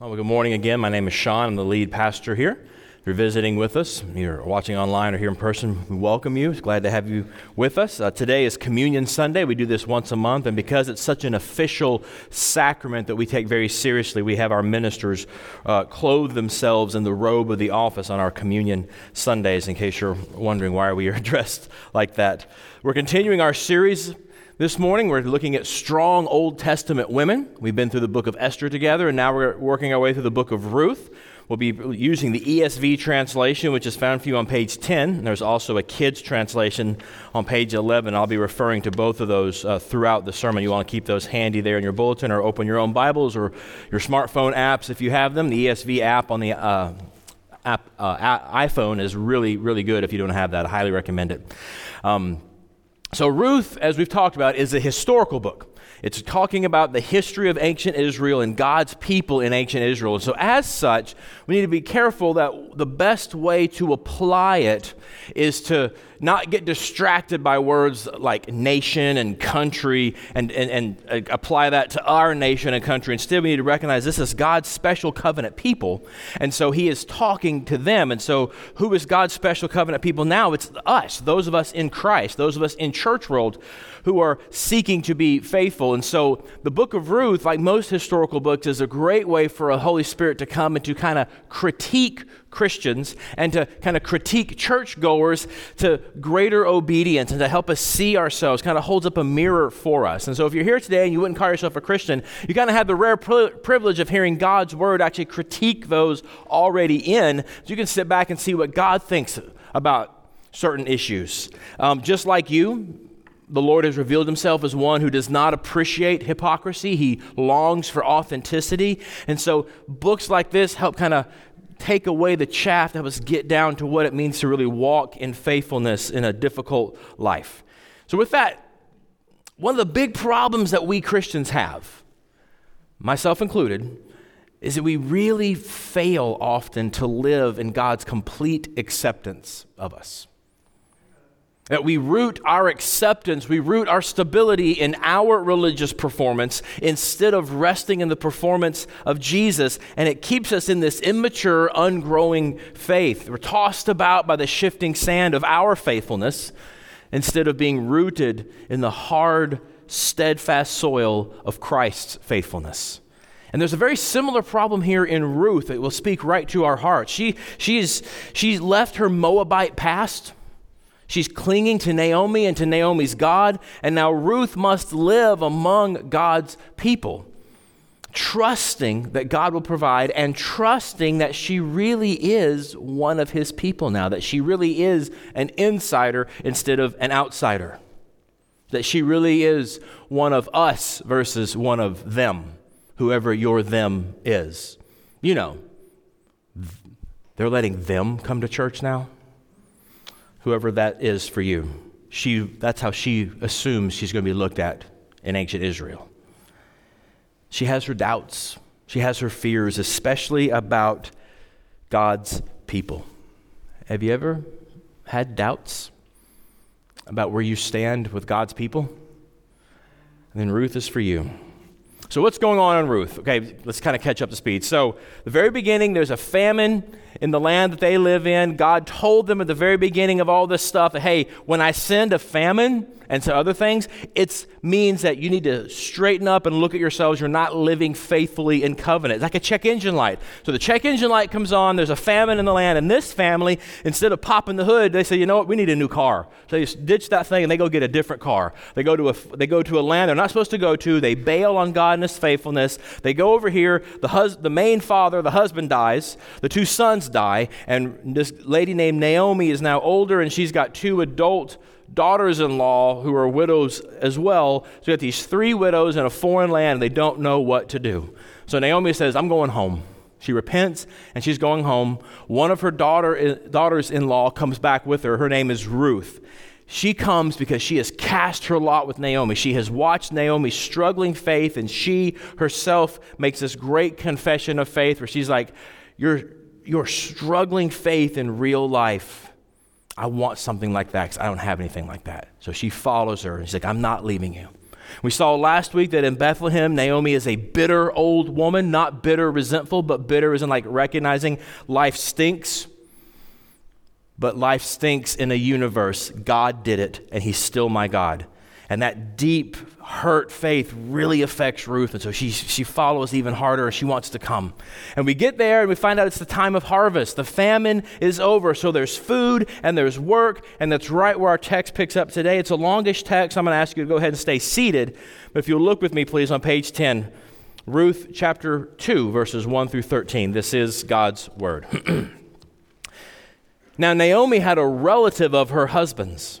Well, good morning again. My name is Sean. I'm the lead pastor here. If you're visiting with us, you're watching online or here in person, we welcome you. Glad to have you with us. Uh, today is Communion Sunday. We do this once a month, and because it's such an official sacrament that we take very seriously, we have our ministers uh, clothe themselves in the robe of the office on our Communion Sundays, in case you're wondering why we are dressed like that. We're continuing our series this morning, we're looking at strong Old Testament women. We've been through the book of Esther together, and now we're working our way through the book of Ruth. We'll be using the ESV translation, which is found for you on page 10. And there's also a kids translation on page 11. I'll be referring to both of those uh, throughout the sermon. You want to keep those handy there in your bulletin or open your own Bibles or your smartphone apps if you have them. The ESV app on the uh, app, uh, iPhone is really, really good if you don't have that. I highly recommend it. Um, so, Ruth, as we've talked about, is a historical book. It's talking about the history of ancient Israel and God's people in ancient Israel. And so, as such, we need to be careful that the best way to apply it is to not get distracted by words like nation and country and, and, and uh, apply that to our nation and country. Instead, we need to recognize this is God's special covenant people. And so he is talking to them. And so, who is God's special covenant people now? It's us, those of us in Christ, those of us in church world who are seeking to be faithful. And so, the book of Ruth, like most historical books, is a great way for a Holy Spirit to come and to kind of critique Christians and to kind of critique churchgoers to greater obedience and to help us see ourselves, kind of holds up a mirror for us. And so, if you're here today and you wouldn't call yourself a Christian, you kind of have the rare pri- privilege of hearing God's word actually critique those already in. So you can sit back and see what God thinks about certain issues. Um, just like you, the Lord has revealed himself as one who does not appreciate hypocrisy. He longs for authenticity. And so, books like this help kind of take away the chaff, to help us get down to what it means to really walk in faithfulness in a difficult life. So, with that, one of the big problems that we Christians have, myself included, is that we really fail often to live in God's complete acceptance of us. That we root our acceptance, we root our stability in our religious performance instead of resting in the performance of Jesus. And it keeps us in this immature, ungrowing faith. We're tossed about by the shifting sand of our faithfulness instead of being rooted in the hard, steadfast soil of Christ's faithfulness. And there's a very similar problem here in Ruth that will speak right to our hearts. She, she's, she's left her Moabite past She's clinging to Naomi and to Naomi's God, and now Ruth must live among God's people, trusting that God will provide and trusting that she really is one of his people now, that she really is an insider instead of an outsider, that she really is one of us versus one of them, whoever your them is. You know, they're letting them come to church now whoever that is for you. She, that's how she assumes she's going to be looked at in ancient Israel. She has her doubts, she has her fears, especially about God's people. Have you ever had doubts about where you stand with God's people? And then Ruth is for you. So, what's going on in Ruth? Okay, let's kind of catch up to speed. So, the very beginning, there's a famine in the land that they live in. God told them at the very beginning of all this stuff hey, when I send a famine, and to other things, it means that you need to straighten up and look at yourselves. You're not living faithfully in covenant. It's like a check engine light. So the check engine light comes on, there's a famine in the land, and this family, instead of popping the hood, they say, you know what, we need a new car. So they ditch that thing and they go get a different car. They go to a, they go to a land they're not supposed to go to. They bail on God and his faithfulness. They go over here. The, hus- the main father, the husband dies. The two sons die. And this lady named Naomi is now older and she's got two adult daughters in law who are widows as well. So you got these three widows in a foreign land, and they don't know what to do. So Naomi says, I'm going home. She repents and she's going home. One of her daughter, eh, daughters in law comes back with her. Her name is Ruth. She comes because she has cast her lot with Naomi. She has watched Naomi's struggling faith, and she herself makes this great confession of faith where she's like, Your, your struggling faith in real life I want something like that because I don't have anything like that. So she follows her and she's like, I'm not leaving you. We saw last week that in Bethlehem, Naomi is a bitter old woman, not bitter, resentful, but bitter in like recognizing life stinks. But life stinks in a universe. God did it, and He's still my God. And that deep hurt faith really affects Ruth. And so she, she follows even harder and she wants to come. And we get there and we find out it's the time of harvest. The famine is over. So there's food and there's work. And that's right where our text picks up today. It's a longish text. I'm going to ask you to go ahead and stay seated. But if you'll look with me, please, on page 10, Ruth chapter 2, verses 1 through 13. This is God's word. now, Naomi had a relative of her husband's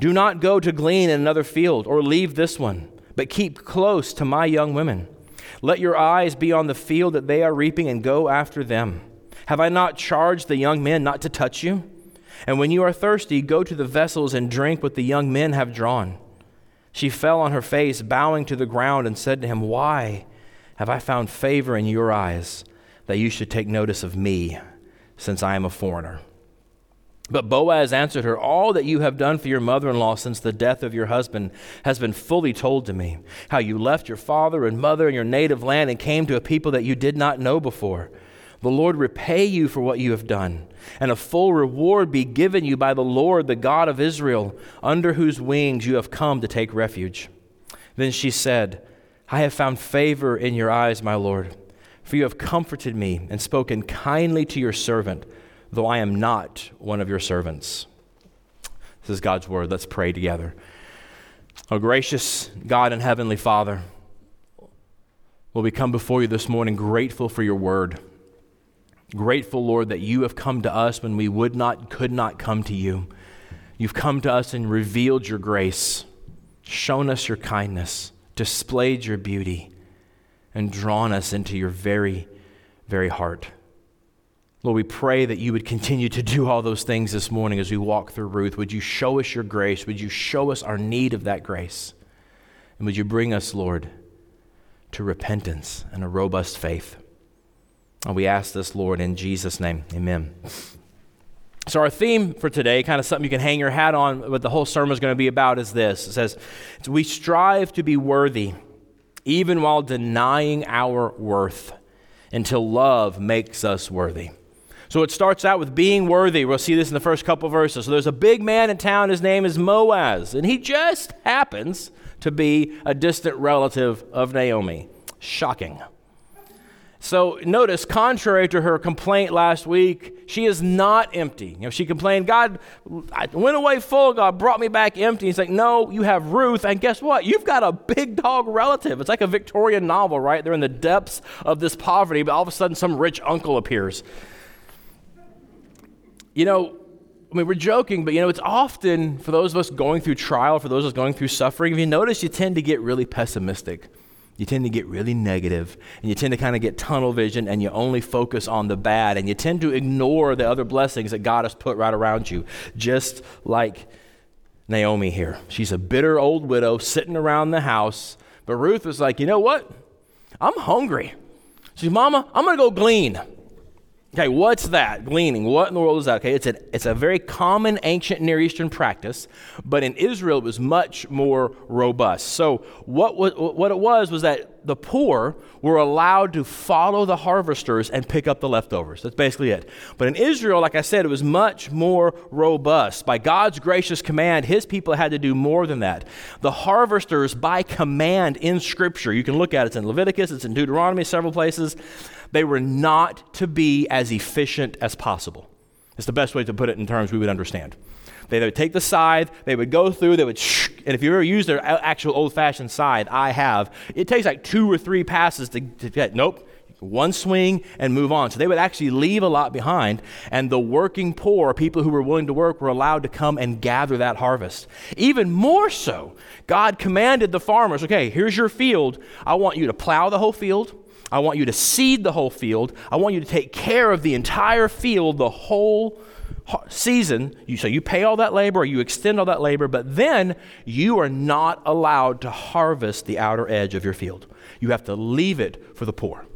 Do not go to glean in another field or leave this one, but keep close to my young women. Let your eyes be on the field that they are reaping and go after them. Have I not charged the young men not to touch you? And when you are thirsty, go to the vessels and drink what the young men have drawn. She fell on her face, bowing to the ground, and said to him, Why have I found favor in your eyes that you should take notice of me, since I am a foreigner? But Boaz answered her, All that you have done for your mother in law since the death of your husband has been fully told to me. How you left your father and mother and your native land and came to a people that you did not know before. The Lord repay you for what you have done, and a full reward be given you by the Lord, the God of Israel, under whose wings you have come to take refuge. Then she said, I have found favor in your eyes, my Lord, for you have comforted me and spoken kindly to your servant though I am not one of your servants. This is God's word. Let's pray together. Oh, gracious God and Heavenly Father, will we come before you this morning grateful for your word. Grateful, Lord, that you have come to us when we would not, could not come to you. You've come to us and revealed your grace, shown us your kindness, displayed your beauty, and drawn us into your very, very heart. Lord, we pray that you would continue to do all those things this morning as we walk through Ruth. Would you show us your grace? Would you show us our need of that grace? And would you bring us, Lord, to repentance and a robust faith? And we ask this, Lord, in Jesus' name. Amen. So, our theme for today, kind of something you can hang your hat on, what the whole sermon is going to be about, is this it says, We strive to be worthy, even while denying our worth, until love makes us worthy. So it starts out with being worthy. We'll see this in the first couple verses. So there's a big man in town. His name is Boaz, and he just happens to be a distant relative of Naomi. Shocking. So notice, contrary to her complaint last week, she is not empty. You know, she complained, God, I went away full, God brought me back empty. He's like, no, you have Ruth, and guess what? You've got a big dog relative. It's like a Victorian novel, right? They're in the depths of this poverty, but all of a sudden some rich uncle appears. You know, I mean, we're joking, but you know, it's often for those of us going through trial, for those of us going through suffering, if you notice, you tend to get really pessimistic. You tend to get really negative, and you tend to kind of get tunnel vision, and you only focus on the bad, and you tend to ignore the other blessings that God has put right around you, just like Naomi here. She's a bitter old widow sitting around the house, but Ruth was like, you know what? I'm hungry. She's, Mama, I'm going to go glean. Okay, what's that? Gleaning. What in the world is that? Okay, it's a, it's a very common ancient Near Eastern practice, but in Israel it was much more robust. So, what, what it was was that the poor were allowed to follow the harvesters and pick up the leftovers. That's basically it. But in Israel, like I said, it was much more robust. By God's gracious command, his people had to do more than that. The harvesters, by command in Scripture, you can look at it, it's in Leviticus, it's in Deuteronomy, several places, they were not to be as efficient as possible. It's the best way to put it in terms we would understand. They would take the scythe, they would go through, they would shh, and if you ever used their actual old fashioned scythe, I have, it takes like two or three passes to, to get, nope, one swing and move on. So they would actually leave a lot behind, and the working poor, people who were willing to work, were allowed to come and gather that harvest. Even more so, God commanded the farmers okay, here's your field. I want you to plow the whole field. I want you to seed the whole field. I want you to take care of the entire field the whole season, you, so you pay all that labor or you extend all that labor, but then you are not allowed to harvest the outer edge of your field. You have to leave it for the poor.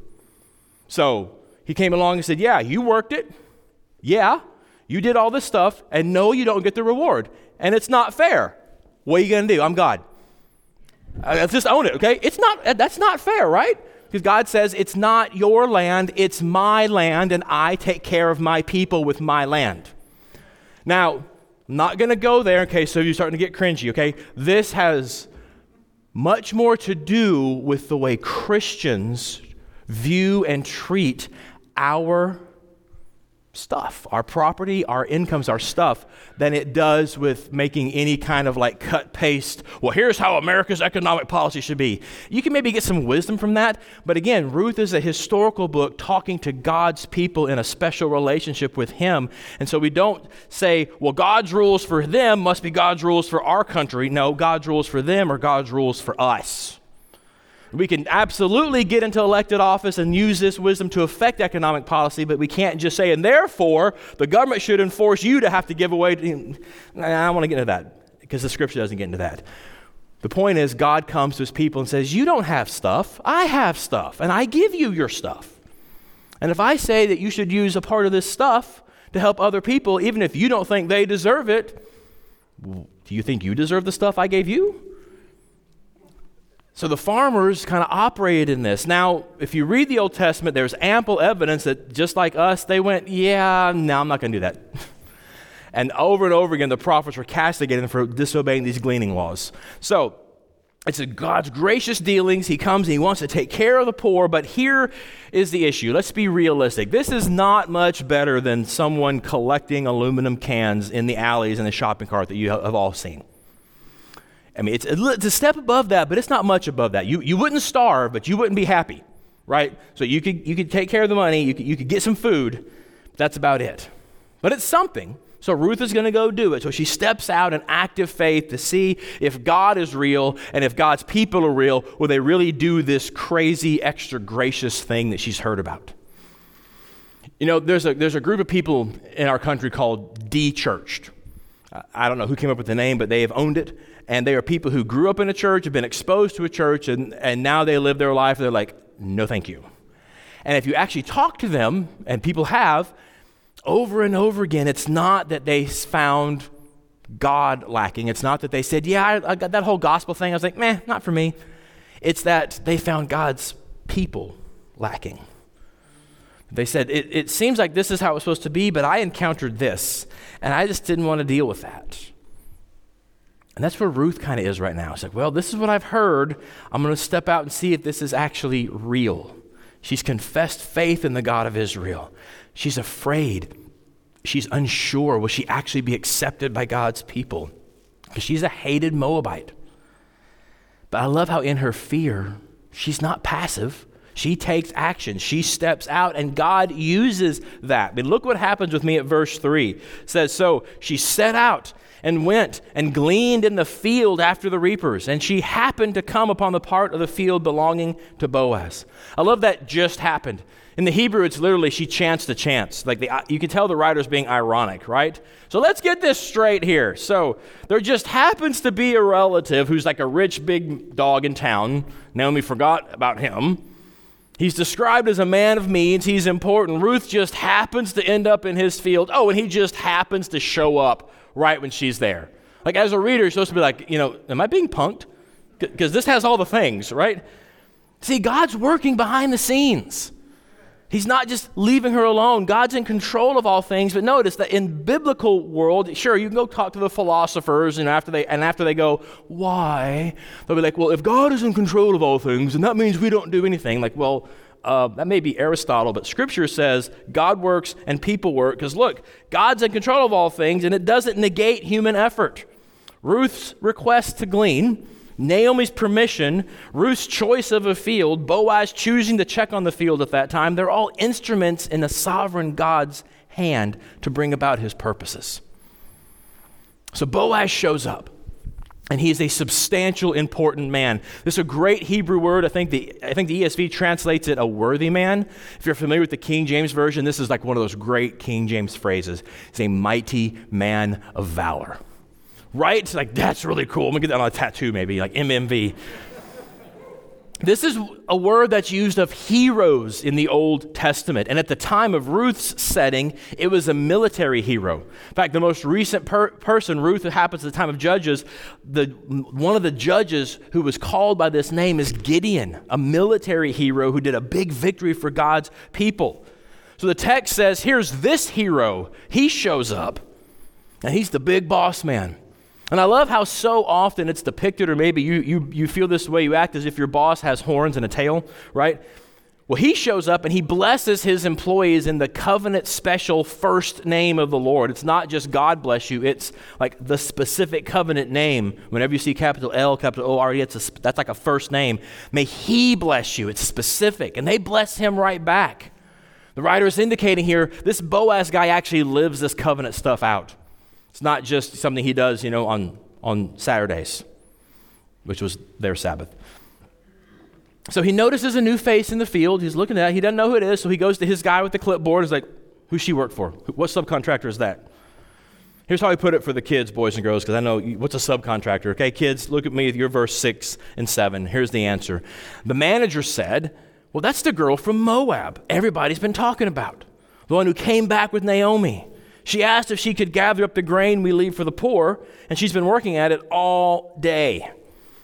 So he came along and said, Yeah, you worked it. Yeah, you did all this stuff, and no, you don't get the reward. And it's not fair. What are you going to do? I'm God. Uh, just own it, okay? It's not, that's not fair, right? Because God says, It's not your land, it's my land, and I take care of my people with my land. Now, I'm not going to go there, okay, so you're starting to get cringy, okay? This has much more to do with the way Christians view and treat our stuff, our property, our incomes, our stuff, than it does with making any kind of like cut paste. Well, here's how America's economic policy should be. You can maybe get some wisdom from that, but again, Ruth is a historical book talking to God's people in a special relationship with Him. And so we don't say, well, God's rules for them must be God's rules for our country. No, God's rules for them are God's rules for us. We can absolutely get into elected office and use this wisdom to affect economic policy, but we can't just say, and therefore, the government should enforce you to have to give away. To, I don't want to get into that because the scripture doesn't get into that. The point is, God comes to his people and says, You don't have stuff. I have stuff, and I give you your stuff. And if I say that you should use a part of this stuff to help other people, even if you don't think they deserve it, do you think you deserve the stuff I gave you? So the farmers kind of operated in this. Now, if you read the Old Testament, there's ample evidence that just like us, they went, Yeah, no, I'm not going to do that. and over and over again, the prophets were castigating them for disobeying these gleaning laws. So it's a God's gracious dealings. He comes and he wants to take care of the poor, but here is the issue. Let's be realistic. This is not much better than someone collecting aluminum cans in the alleys in the shopping cart that you have all seen. I mean, it's a, it's a step above that, but it's not much above that. You, you wouldn't starve, but you wouldn't be happy, right? So you could, you could take care of the money, you could, you could get some food, that's about it. But it's something. So Ruth is going to go do it. So she steps out in active faith to see if God is real and if God's people are real, will they really do this crazy, extra gracious thing that she's heard about? You know, there's a, there's a group of people in our country called de churched. I don't know who came up with the name, but they have owned it and they are people who grew up in a church, have been exposed to a church, and, and now they live their life, they're like, no, thank you. And if you actually talk to them, and people have, over and over again, it's not that they found God lacking. It's not that they said, yeah, I, I got that whole gospel thing. I was like, meh, not for me. It's that they found God's people lacking. They said, it, it seems like this is how it's supposed to be, but I encountered this, and I just didn't want to deal with that. And that's where Ruth kind of is right now. She's like, well, this is what I've heard. I'm going to step out and see if this is actually real. She's confessed faith in the God of Israel. She's afraid. She's unsure. Will she actually be accepted by God's people? Because she's a hated Moabite. But I love how in her fear, she's not passive. She takes action. She steps out, and God uses that. But look what happens with me at verse 3. It says, So she set out and went and gleaned in the field after the reapers. And she happened to come upon the part of the field belonging to Boaz. I love that just happened. In the Hebrew, it's literally she chanced a chance. Like the, you can tell the writer's being ironic, right? So let's get this straight here. So there just happens to be a relative who's like a rich big dog in town. Naomi forgot about him. He's described as a man of means. He's important. Ruth just happens to end up in his field. Oh, and he just happens to show up right when she's there. Like, as a reader, you're supposed to be like, you know, am I being punked? Because this has all the things, right? See, God's working behind the scenes. He's not just leaving her alone. God's in control of all things. But notice that in biblical world, sure, you can go talk to the philosophers, and after they and after they go, why? They'll be like, well, if God is in control of all things, then that means we don't do anything. Like, well, uh, that may be Aristotle, but Scripture says God works and people work. Because look, God's in control of all things, and it doesn't negate human effort. Ruth's request to glean Naomi's permission, Ruth's choice of a field, Boaz choosing to check on the field at that time, they're all instruments in the sovereign God's hand to bring about his purposes. So Boaz shows up. And he is a substantial, important man. This is a great Hebrew word. I think, the, I think the ESV translates it a worthy man. If you're familiar with the King James Version, this is like one of those great King James phrases. He's a mighty man of valor right? like, that's really cool. I'm gonna get that on a tattoo, maybe, like MMV. This is a word that's used of heroes in the Old Testament. And at the time of Ruth's setting, it was a military hero. In fact, the most recent per- person, Ruth, who happens at the time of Judges, the, one of the judges who was called by this name is Gideon, a military hero who did a big victory for God's people. So the text says here's this hero. He shows up, and he's the big boss man. And I love how so often it's depicted, or maybe you, you, you feel this way, you act as if your boss has horns and a tail, right? Well, he shows up and he blesses his employees in the covenant special first name of the Lord. It's not just God bless you, it's like the specific covenant name. Whenever you see capital L, capital O R E, it's that's like a first name. May he bless you. It's specific. And they bless him right back. The writer is indicating here this Boaz guy actually lives this covenant stuff out. It's not just something he does, you know, on, on Saturdays, which was their Sabbath. So he notices a new face in the field. He's looking at it. He doesn't know who it is, so he goes to his guy with the clipboard. He's like, Who's she work for? What subcontractor is that? Here's how I put it for the kids, boys and girls, because I know what's a subcontractor. Okay, kids, look at me with your verse 6 and 7. Here's the answer. The manager said, Well, that's the girl from Moab everybody's been talking about, the one who came back with Naomi. She asked if she could gather up the grain we leave for the poor, and she's been working at it all day.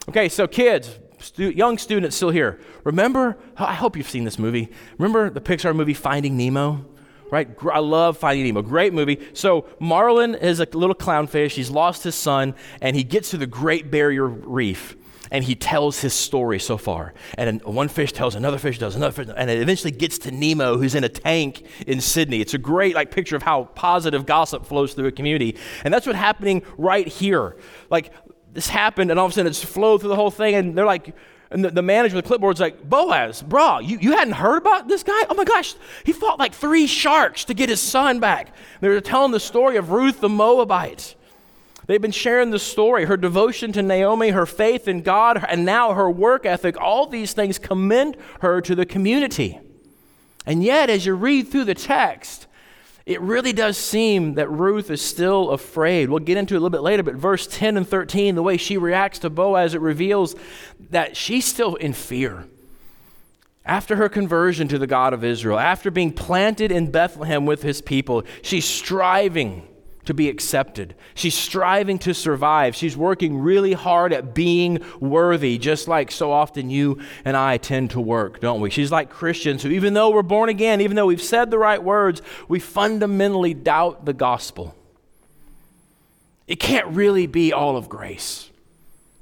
Okay, so kids, stu- young students still here, remember, I hope you've seen this movie. Remember the Pixar movie Finding Nemo? Right? I love Finding Nemo. Great movie. So Marlin is a little clownfish. He's lost his son, and he gets to the Great Barrier Reef and he tells his story so far. And one fish tells another fish tells another fish, and it eventually gets to Nemo, who's in a tank in Sydney. It's a great like picture of how positive gossip flows through a community, and that's what's happening right here. Like this happened, and all of a sudden it's flowed through the whole thing, and they're like. And the, the manager with the clipboard's like, Boaz, bro, you, you hadn't heard about this guy? Oh my gosh, he fought like three sharks to get his son back. They're telling the story of Ruth the Moabite. They've been sharing the story, her devotion to Naomi, her faith in God, and now her work ethic. All these things commend her to the community. And yet, as you read through the text, it really does seem that Ruth is still afraid. We'll get into it a little bit later, but verse 10 and 13, the way she reacts to Boaz, it reveals that she's still in fear. After her conversion to the God of Israel, after being planted in Bethlehem with his people, she's striving to be accepted. She's striving to survive. She's working really hard at being worthy, just like so often you and I tend to work, don't we? She's like Christians who, even though we're born again, even though we've said the right words, we fundamentally doubt the gospel. It can't really be all of grace.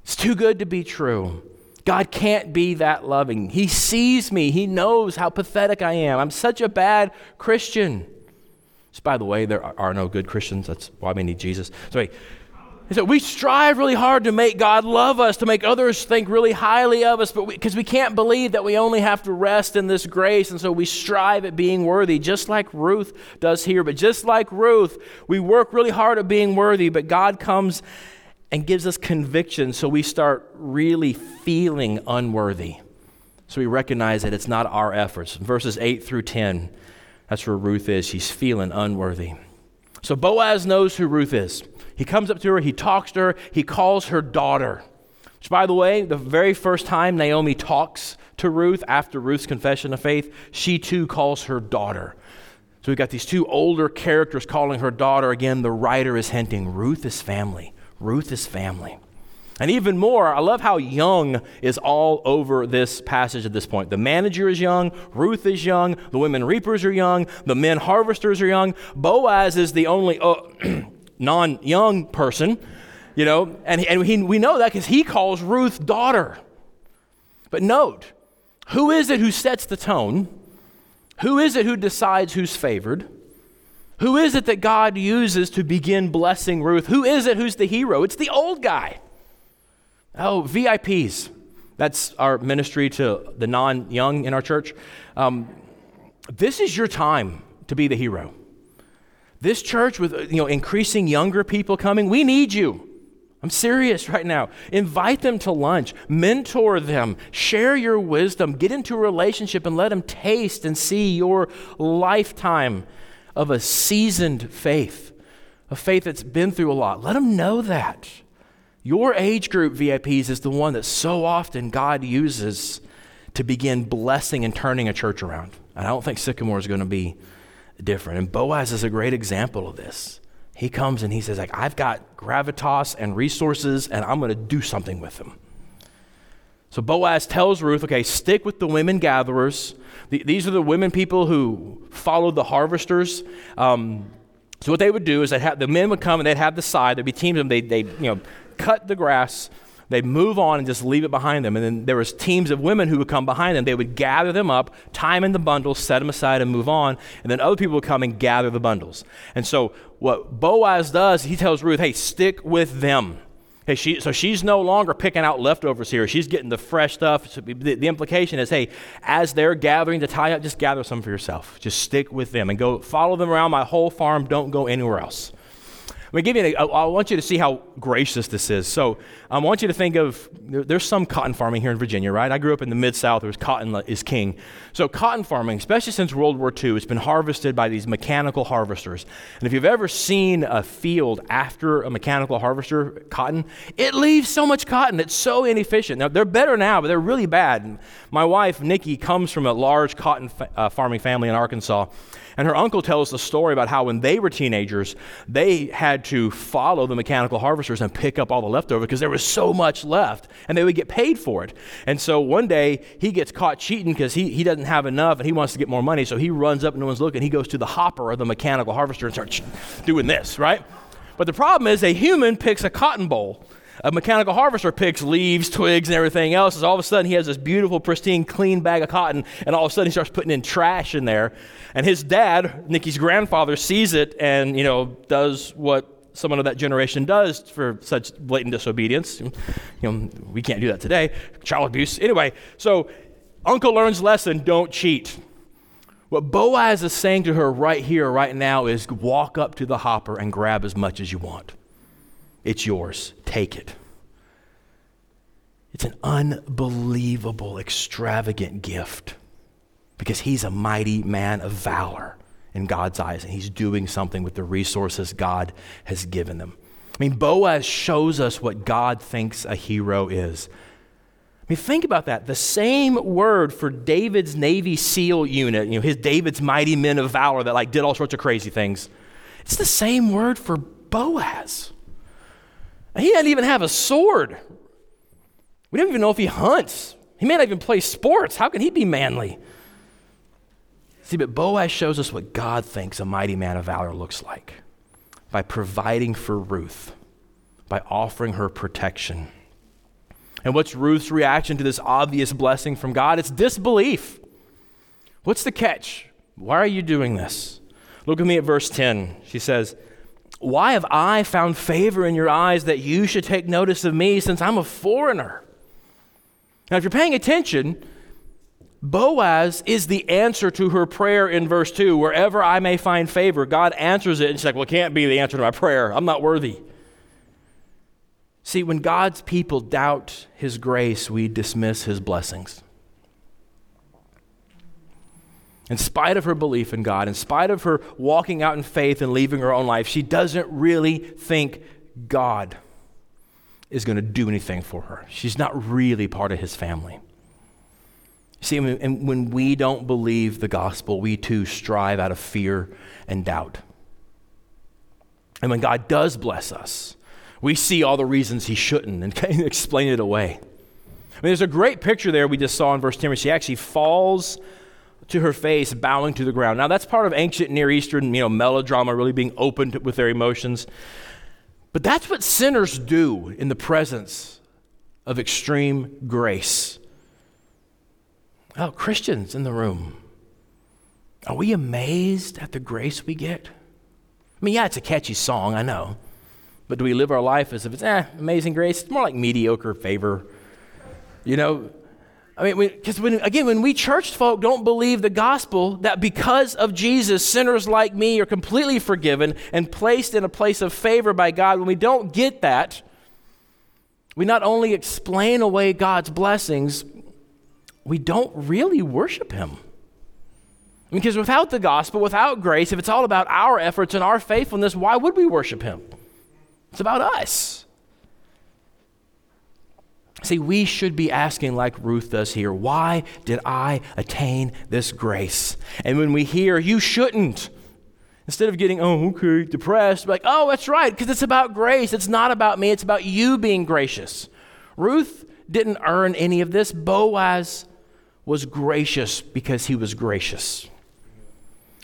It's too good to be true. God can't be that loving. He sees me, He knows how pathetic I am. I'm such a bad Christian. By the way, there are no good Christians. That's why we need Jesus. So, he said, we strive really hard to make God love us, to make others think really highly of us, but because we, we, can't believe that we only have to rest in this grace, and so we strive at being worthy, just like Ruth does here. But just like Ruth, we work really hard at being worthy, but God comes and gives us conviction, so we start really feeling unworthy. So we recognize that it's not our efforts. Verses 8 through 10 that's where Ruth is. She's feeling unworthy. So Boaz knows who Ruth is. He comes up to her, he talks to her, he calls her daughter. Which, by the way, the very first time Naomi talks to Ruth after Ruth's confession of faith, she too calls her daughter. So we've got these two older characters calling her daughter. Again, the writer is hinting Ruth is family. Ruth is family. And even more, I love how young is all over this passage at this point. The manager is young, Ruth is young, the women reapers are young, the men harvesters are young. Boaz is the only uh, non young person, you know, and, and he, we know that because he calls Ruth daughter. But note, who is it who sets the tone? Who is it who decides who's favored? Who is it that God uses to begin blessing Ruth? Who is it who's the hero? It's the old guy. Oh, VIPs. That's our ministry to the non young in our church. Um, this is your time to be the hero. This church, with you know, increasing younger people coming, we need you. I'm serious right now. Invite them to lunch, mentor them, share your wisdom, get into a relationship, and let them taste and see your lifetime of a seasoned faith, a faith that's been through a lot. Let them know that. Your age group VIPs is the one that so often God uses to begin blessing and turning a church around. And I don't think Sycamore is going to be different. And Boaz is a great example of this. He comes and he says, like, I've got gravitas and resources, and I'm going to do something with them. So Boaz tells Ruth, okay, stick with the women gatherers. The, these are the women people who followed the harvesters. Um, so what they would do is they'd have, the men would come and they'd have the side. There'd be teams of them. They'd, they'd you know, cut the grass. They'd move on and just leave it behind them. And then there was teams of women who would come behind them. They would gather them up, tie them in the bundles, set them aside, and move on. And then other people would come and gather the bundles. And so what Boaz does, he tells Ruth, hey, stick with them. Hey, she, so she's no longer picking out leftovers here. She's getting the fresh stuff. So the, the, implication is, hey, as they're gathering to tie up, just gather some for yourself. Just stick with them and go follow them around my whole farm. Don't go anywhere else. Let me give you. I want you to see how gracious this is. So I want you to think of. There's some cotton farming here in Virginia, right? I grew up in the mid South. Where cotton is king. So cotton farming, especially since World War II, it's been harvested by these mechanical harvesters. And if you've ever seen a field after a mechanical harvester cotton, it leaves so much cotton. It's so inefficient. Now they're better now, but they're really bad. My wife Nikki comes from a large cotton fa- uh, farming family in Arkansas. And her uncle tells the story about how when they were teenagers, they had to follow the mechanical harvesters and pick up all the leftover because there was so much left and they would get paid for it. And so one day he gets caught cheating because he, he doesn't have enough and he wants to get more money. So he runs up and no one's looking. He goes to the hopper of the mechanical harvester and starts doing this, right? But the problem is a human picks a cotton boll a mechanical harvester picks leaves, twigs, and everything else. Is all of a sudden he has this beautiful, pristine, clean bag of cotton, and all of a sudden he starts putting in trash in there. And his dad, Nikki's grandfather, sees it and you know does what someone of that generation does for such blatant disobedience. You know, we can't do that today. Child abuse. Anyway, so uncle learns lesson: don't cheat. What Boaz is saying to her right here, right now, is walk up to the hopper and grab as much as you want. It's yours. Take it. It's an unbelievable, extravagant gift because he's a mighty man of valor in God's eyes and he's doing something with the resources God has given them. I mean, Boaz shows us what God thinks a hero is. I mean, think about that. The same word for David's Navy SEAL unit, you know, his David's mighty men of valor that like did all sorts of crazy things. It's the same word for Boaz. He didn't even have a sword. We don't even know if he hunts. He may not even play sports. How can he be manly? See, but Boaz shows us what God thinks a mighty man of valor looks like by providing for Ruth, by offering her protection. And what's Ruth's reaction to this obvious blessing from God? It's disbelief. What's the catch? Why are you doing this? Look at me at verse 10. She says, why have I found favor in your eyes that you should take notice of me since I'm a foreigner? Now, if you're paying attention, Boaz is the answer to her prayer in verse 2. Wherever I may find favor, God answers it. And she's like, Well, can't be the answer to my prayer. I'm not worthy. See, when God's people doubt his grace, we dismiss his blessings in spite of her belief in God, in spite of her walking out in faith and leaving her own life, she doesn't really think God is going to do anything for her. She's not really part of his family. See, and when we don't believe the gospel, we too strive out of fear and doubt. And when God does bless us, we see all the reasons he shouldn't and of explain it away. I mean, there's a great picture there we just saw in verse 10 where she actually falls to her face, bowing to the ground. Now, that's part of ancient Near Eastern you know, melodrama, really being open with their emotions. But that's what sinners do in the presence of extreme grace. Oh, Christians in the room, are we amazed at the grace we get? I mean, yeah, it's a catchy song, I know. But do we live our life as if it's, eh, amazing grace? It's more like mediocre favor. You know, I mean, because when, again, when we church folk don't believe the gospel, that because of Jesus, sinners like me are completely forgiven and placed in a place of favor by God, when we don't get that, we not only explain away God's blessings, we don't really worship Him. Because without the gospel, without grace, if it's all about our efforts and our faithfulness, why would we worship Him? It's about us. See, we should be asking, like Ruth does here, why did I attain this grace? And when we hear, you shouldn't, instead of getting, oh, okay, depressed, like, oh, that's right, because it's about grace. It's not about me, it's about you being gracious. Ruth didn't earn any of this. Boaz was gracious because he was gracious.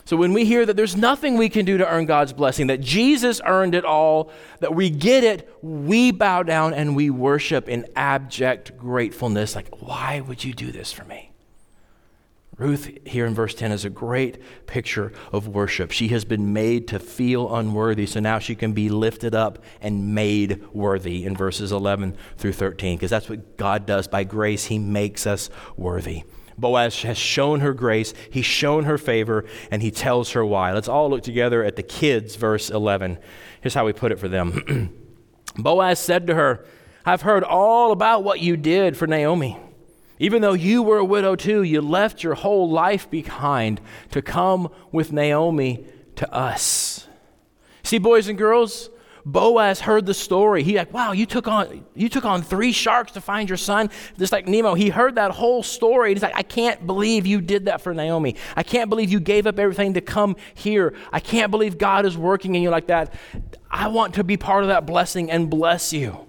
So when we hear that there's nothing we can do to earn God's blessing, that Jesus earned it all, that we get it, we bow down and we worship in abject gratefulness. Like, why would you do this for me? Ruth, here in verse 10, is a great picture of worship. She has been made to feel unworthy, so now she can be lifted up and made worthy in verses 11 through 13, because that's what God does. By grace, He makes us worthy. Boaz has shown her grace, he's shown her favor, and he tells her why. Let's all look together at the kids, verse 11. Here's how we put it for them Boaz said to her, I've heard all about what you did for Naomi. Even though you were a widow too, you left your whole life behind to come with Naomi to us. See, boys and girls, Boaz heard the story. He like, wow, you took on you took on three sharks to find your son. Just like Nemo, he heard that whole story. He's like, I can't believe you did that for Naomi. I can't believe you gave up everything to come here. I can't believe God is working in you like that. I want to be part of that blessing and bless you.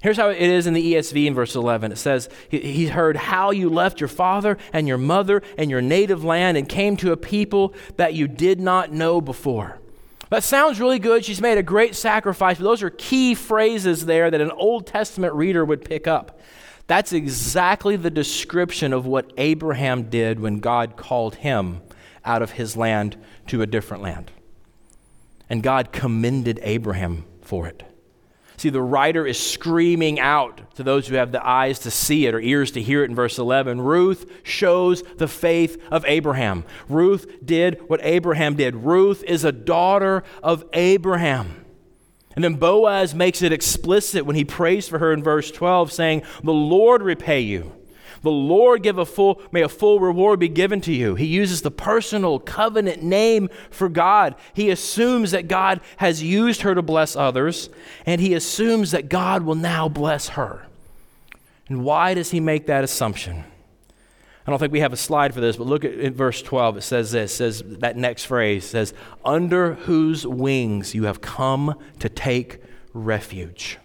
Here's how it is in the ESV in verse 11. It says, He heard how you left your father and your mother and your native land and came to a people that you did not know before. That sounds really good. She's made a great sacrifice, but those are key phrases there that an Old Testament reader would pick up. That's exactly the description of what Abraham did when God called him out of his land to a different land. And God commended Abraham for it. See, the writer is screaming out to those who have the eyes to see it or ears to hear it in verse 11. Ruth shows the faith of Abraham. Ruth did what Abraham did. Ruth is a daughter of Abraham. And then Boaz makes it explicit when he prays for her in verse 12, saying, The Lord repay you the Lord give a full, may a full reward be given to you. He uses the personal covenant name for God. He assumes that God has used her to bless others, and he assumes that God will now bless her. And why does he make that assumption? I don't think we have a slide for this, but look at, verse 12. It says this, says that next phrase says, under whose wings you have come to take refuge.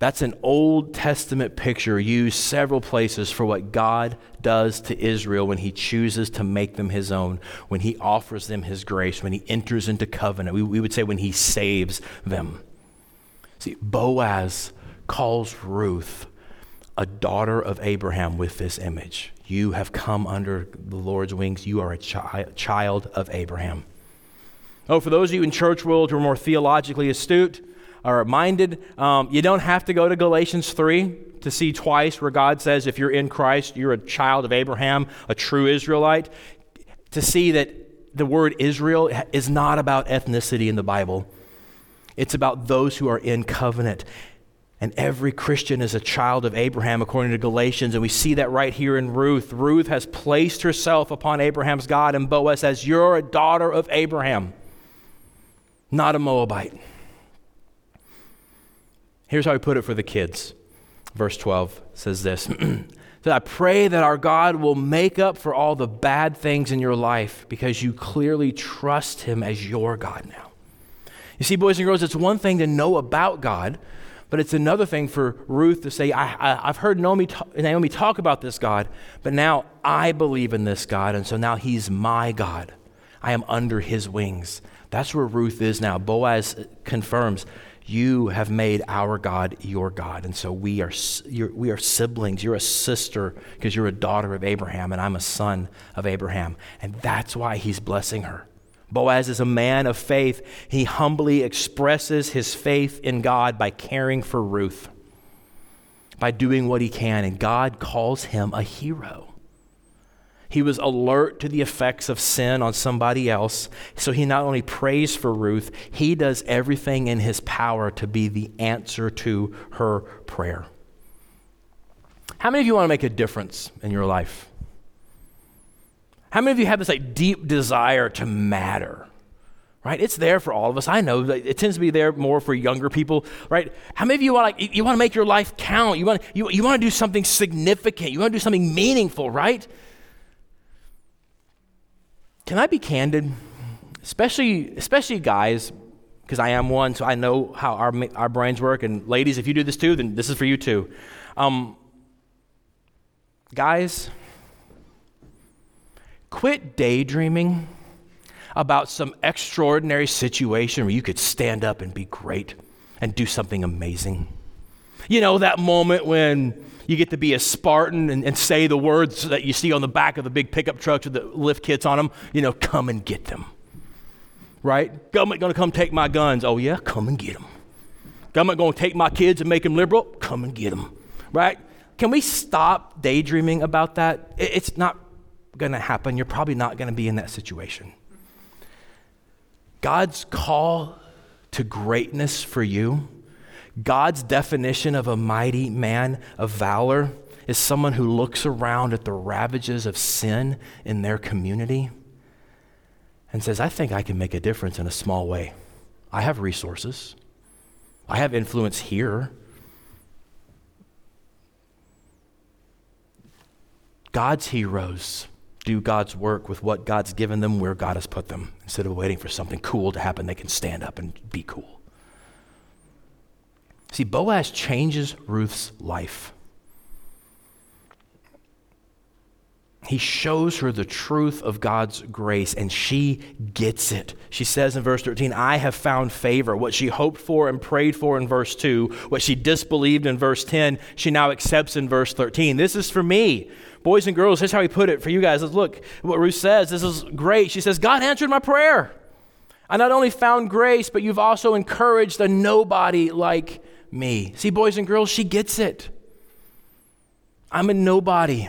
That's an Old Testament picture used several places for what God does to Israel when he chooses to make them his own, when he offers them his grace, when he enters into covenant. We, we would say when he saves them. See, Boaz calls Ruth a daughter of Abraham with this image. You have come under the Lord's wings. You are a chi- child of Abraham. Oh, for those of you in church world who are more theologically astute, are reminded um, you don't have to go to Galatians 3 to see twice where God says, if you're in Christ, you're a child of Abraham, a true Israelite, to see that the word Israel is not about ethnicity in the Bible. It's about those who are in covenant. And every Christian is a child of Abraham, according to Galatians. And we see that right here in Ruth. Ruth has placed herself upon Abraham's God, and Boaz says, You're a daughter of Abraham, not a Moabite. Here's how we put it for the kids. Verse 12 says this So I pray that our God will make up for all the bad things in your life because you clearly trust Him as your God now. You see, boys and girls, it's one thing to know about God, but it's another thing for Ruth to say, I, have heard Naomi, Naomi talk about this God, but now I believe in this God, and so now he's my God. I am under his wings. That's where Ruth is now. Boaz confirms, You have made our God your God. And so we are, we are siblings. You're a sister because you're a daughter of Abraham, and I'm a son of Abraham. And that's why he's blessing her. Boaz is a man of faith. He humbly expresses his faith in God by caring for Ruth, by doing what he can, and God calls him a hero. He was alert to the effects of sin on somebody else. So he not only prays for Ruth, he does everything in his power to be the answer to her prayer. How many of you want to make a difference in your life? How many of you have this like deep desire to matter? Right? It's there for all of us. I know it tends to be there more for younger people, right? How many of you want like you want to make your life count? You want you, you want to do something significant. You want to do something meaningful, right? Can I be candid? Especially especially guys because I am one, so I know how our, our brains work. And ladies, if you do this too, then this is for you too. Um, guys, Quit daydreaming about some extraordinary situation where you could stand up and be great and do something amazing. You know, that moment when you get to be a Spartan and, and, say the words that you see on the back of the big pickup trucks with the lift kits on them, you know, come and get them. Right? Government gonna come take my guns. Oh, yeah, come and get them. Government gonna take my kids and make them liberal. Come and get them. Right? Can we stop daydreaming about that? It's not going to happen. You're probably not going to be in that situation. God's call to greatness for you, God's definition of a mighty man of valor is someone who looks around at the ravages of sin in their community and says, I think I can make a difference in a small way. I have resources, I have influence here. God's heroes do God's work with what God's given them where God has put them instead of waiting for something cool to happen. They can stand up and be cool. See, Boaz changes Ruth's life. He shows her the truth of God's grace, and she gets it. She says in verse 13, I have found favor. What she hoped for and prayed for in verse 2, what she disbelieved in verse 10, she now accepts in verse 13. This is for me. Boys and girls, here's how he put it for you guys. Look what Ruth says. This is great. She says, God answered my prayer. I not only found grace, but you've also encouraged a nobody like me. See, boys and girls, she gets it. I'm a nobody.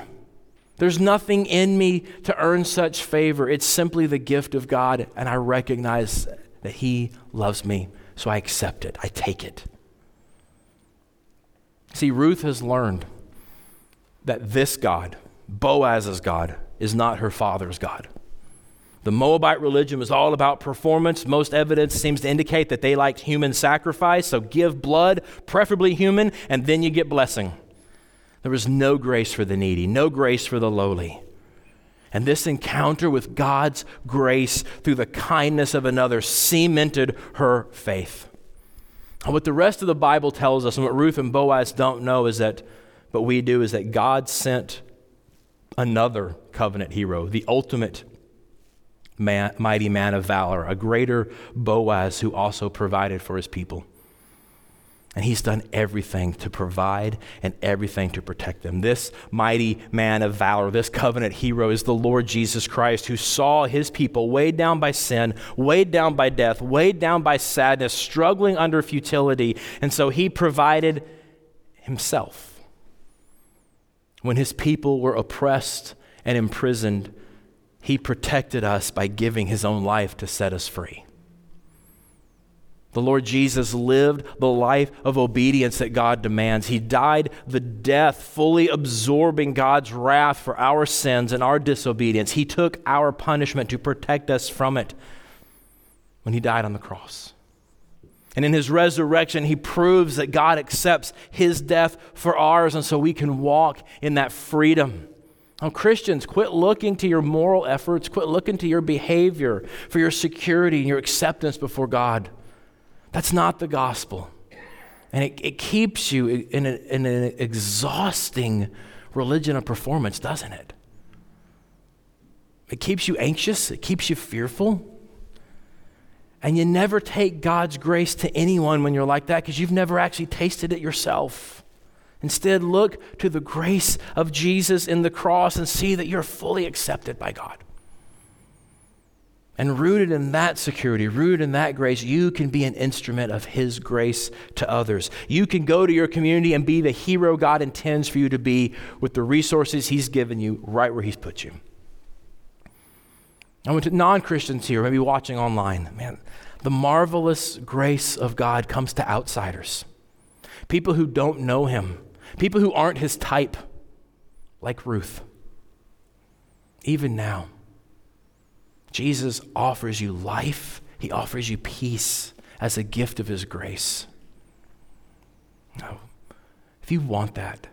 There's nothing in me to earn such favor. It's simply the gift of God, and I recognize that He loves me, so I accept it. I take it. See, Ruth has learned that this God, Boaz's God, is not her father's God. The Moabite religion was all about performance. Most evidence seems to indicate that they liked human sacrifice, so give blood, preferably human, and then you get blessing. There was no grace for the needy, no grace for the lowly. And this encounter with God's grace through the kindness of another cemented her faith. And what the rest of the Bible tells us, and what Ruth and Boaz don't know, is that but we do is that God sent another covenant hero, the ultimate man, mighty man of valor, a greater Boaz who also provided for his people. And he's done everything to provide and everything to protect them. This mighty man of valor, this covenant hero, is the Lord Jesus Christ, who saw his people weighed down by sin, weighed down by death, weighed down by sadness, struggling under futility. And so he provided himself when his people were oppressed and imprisoned, he protected us by giving his own life to set us free. The Lord Jesus lived the life of obedience that God demands. He died the death, fully absorbing God's wrath for our sins and our disobedience. He took our punishment to protect us from it when He died on the cross. And in his resurrection, he proves that God accepts his death for ours, and so we can walk in that freedom. Now, Christians, quit looking to your moral efforts, quit looking to your behavior for your security and your acceptance before God. That's not the gospel. And it, it keeps you in, a, in an exhausting religion of performance, doesn't it? It keeps you anxious, it keeps you fearful. And you never take God's grace to anyone when you're like that because you've never actually tasted it yourself. Instead, look to the grace of Jesus in the cross and see that you're fully accepted by God. And rooted in that security, rooted in that grace, you can be an instrument of His grace to others. You can go to your community and be the hero God intends for you to be with the resources He's given you right where He's put you. I went to non Christians here, maybe watching online. Man, the marvelous grace of God comes to outsiders, people who don't know Him, people who aren't His type, like Ruth. Even now. Jesus offers you life, He offers you peace as a gift of His grace. Now, if you want that,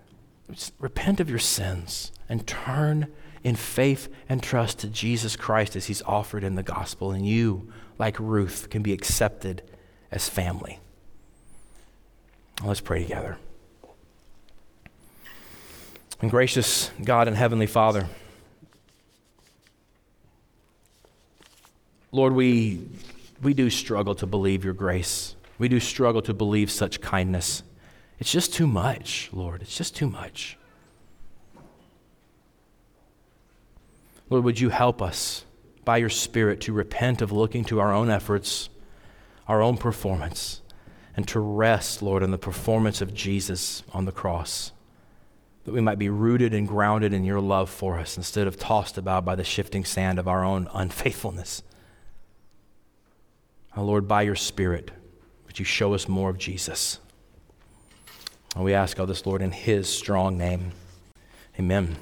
repent of your sins and turn in faith and trust to Jesus Christ as He's offered in the gospel, and you, like Ruth, can be accepted as family. Let's pray together. And gracious God and Heavenly Father, Lord, we, we do struggle to believe your grace. We do struggle to believe such kindness. It's just too much, Lord. It's just too much. Lord, would you help us by your Spirit to repent of looking to our own efforts, our own performance, and to rest, Lord, in the performance of Jesus on the cross, that we might be rooted and grounded in your love for us instead of tossed about by the shifting sand of our own unfaithfulness. Oh, Lord, by your Spirit, would you show us more of Jesus? And we ask all this, Lord, in his strong name. Amen.